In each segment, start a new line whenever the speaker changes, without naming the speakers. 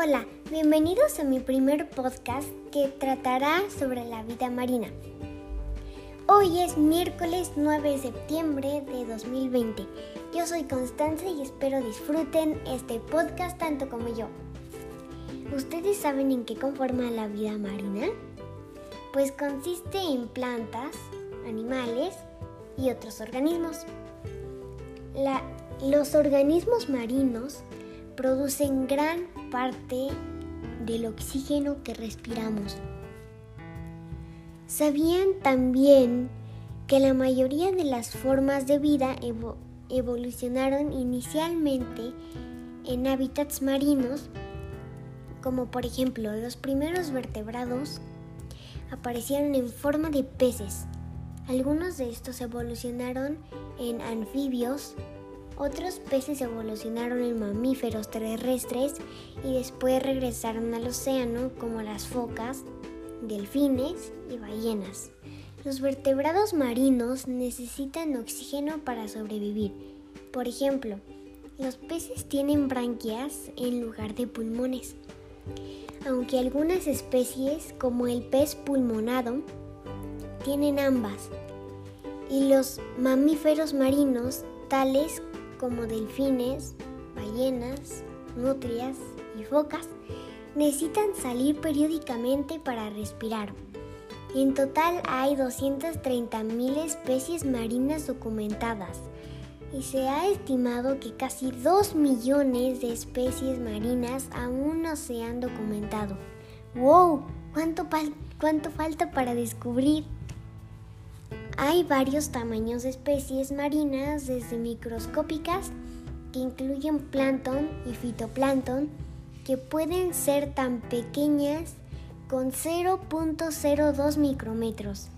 Hola, bienvenidos a mi primer podcast que tratará sobre la vida marina. Hoy es miércoles 9 de septiembre de 2020. Yo soy Constanza y espero disfruten este podcast tanto como yo. ¿Ustedes saben en qué conforma la vida marina? Pues consiste en plantas, animales y otros organismos. los organismos marinos producen gran parte del oxígeno que respiramos. ¿Sabían también que la mayoría de las formas de vida evolucionaron inicialmente en hábitats marinos, como por ejemplo los primeros vertebrados aparecieron en forma de peces? Algunos de estos evolucionaron en anfibios, otros peces evolucionaron en mamíferos terrestres y después regresaron al océano como las focas, delfines y ballenas. Los vertebrados marinos necesitan oxígeno para sobrevivir. Por ejemplo, los peces tienen branquias en lugar de pulmones. Aunque algunas especies, como el pez pulmonado, tienen ambas. Y los mamíferos marinos, tales como delfines, ballenas, nutrias y focas, necesitan salir periódicamente para respirar. En total hay 230.000 especies marinas documentadas y se ha estimado que casi 2 millones de especies marinas aún no se han documentado. ¡Wow! ¿Cuánto, cuánto falta para descubrir? Hay varios tamaños de especies marinas, desde microscópicas, que incluyen plancton y fitoplancton, que pueden ser tan pequeñas con 0.02 micrómetros,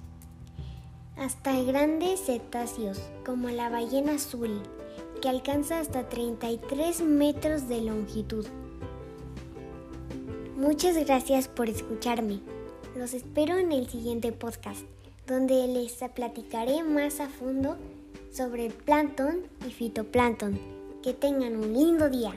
hasta grandes cetáceos como la ballena azul, que alcanza hasta 33 metros de longitud. Muchas gracias por escucharme. Los espero en el siguiente podcast donde les platicaré más a fondo sobre plancton y fitoplancton. Que tengan un lindo día.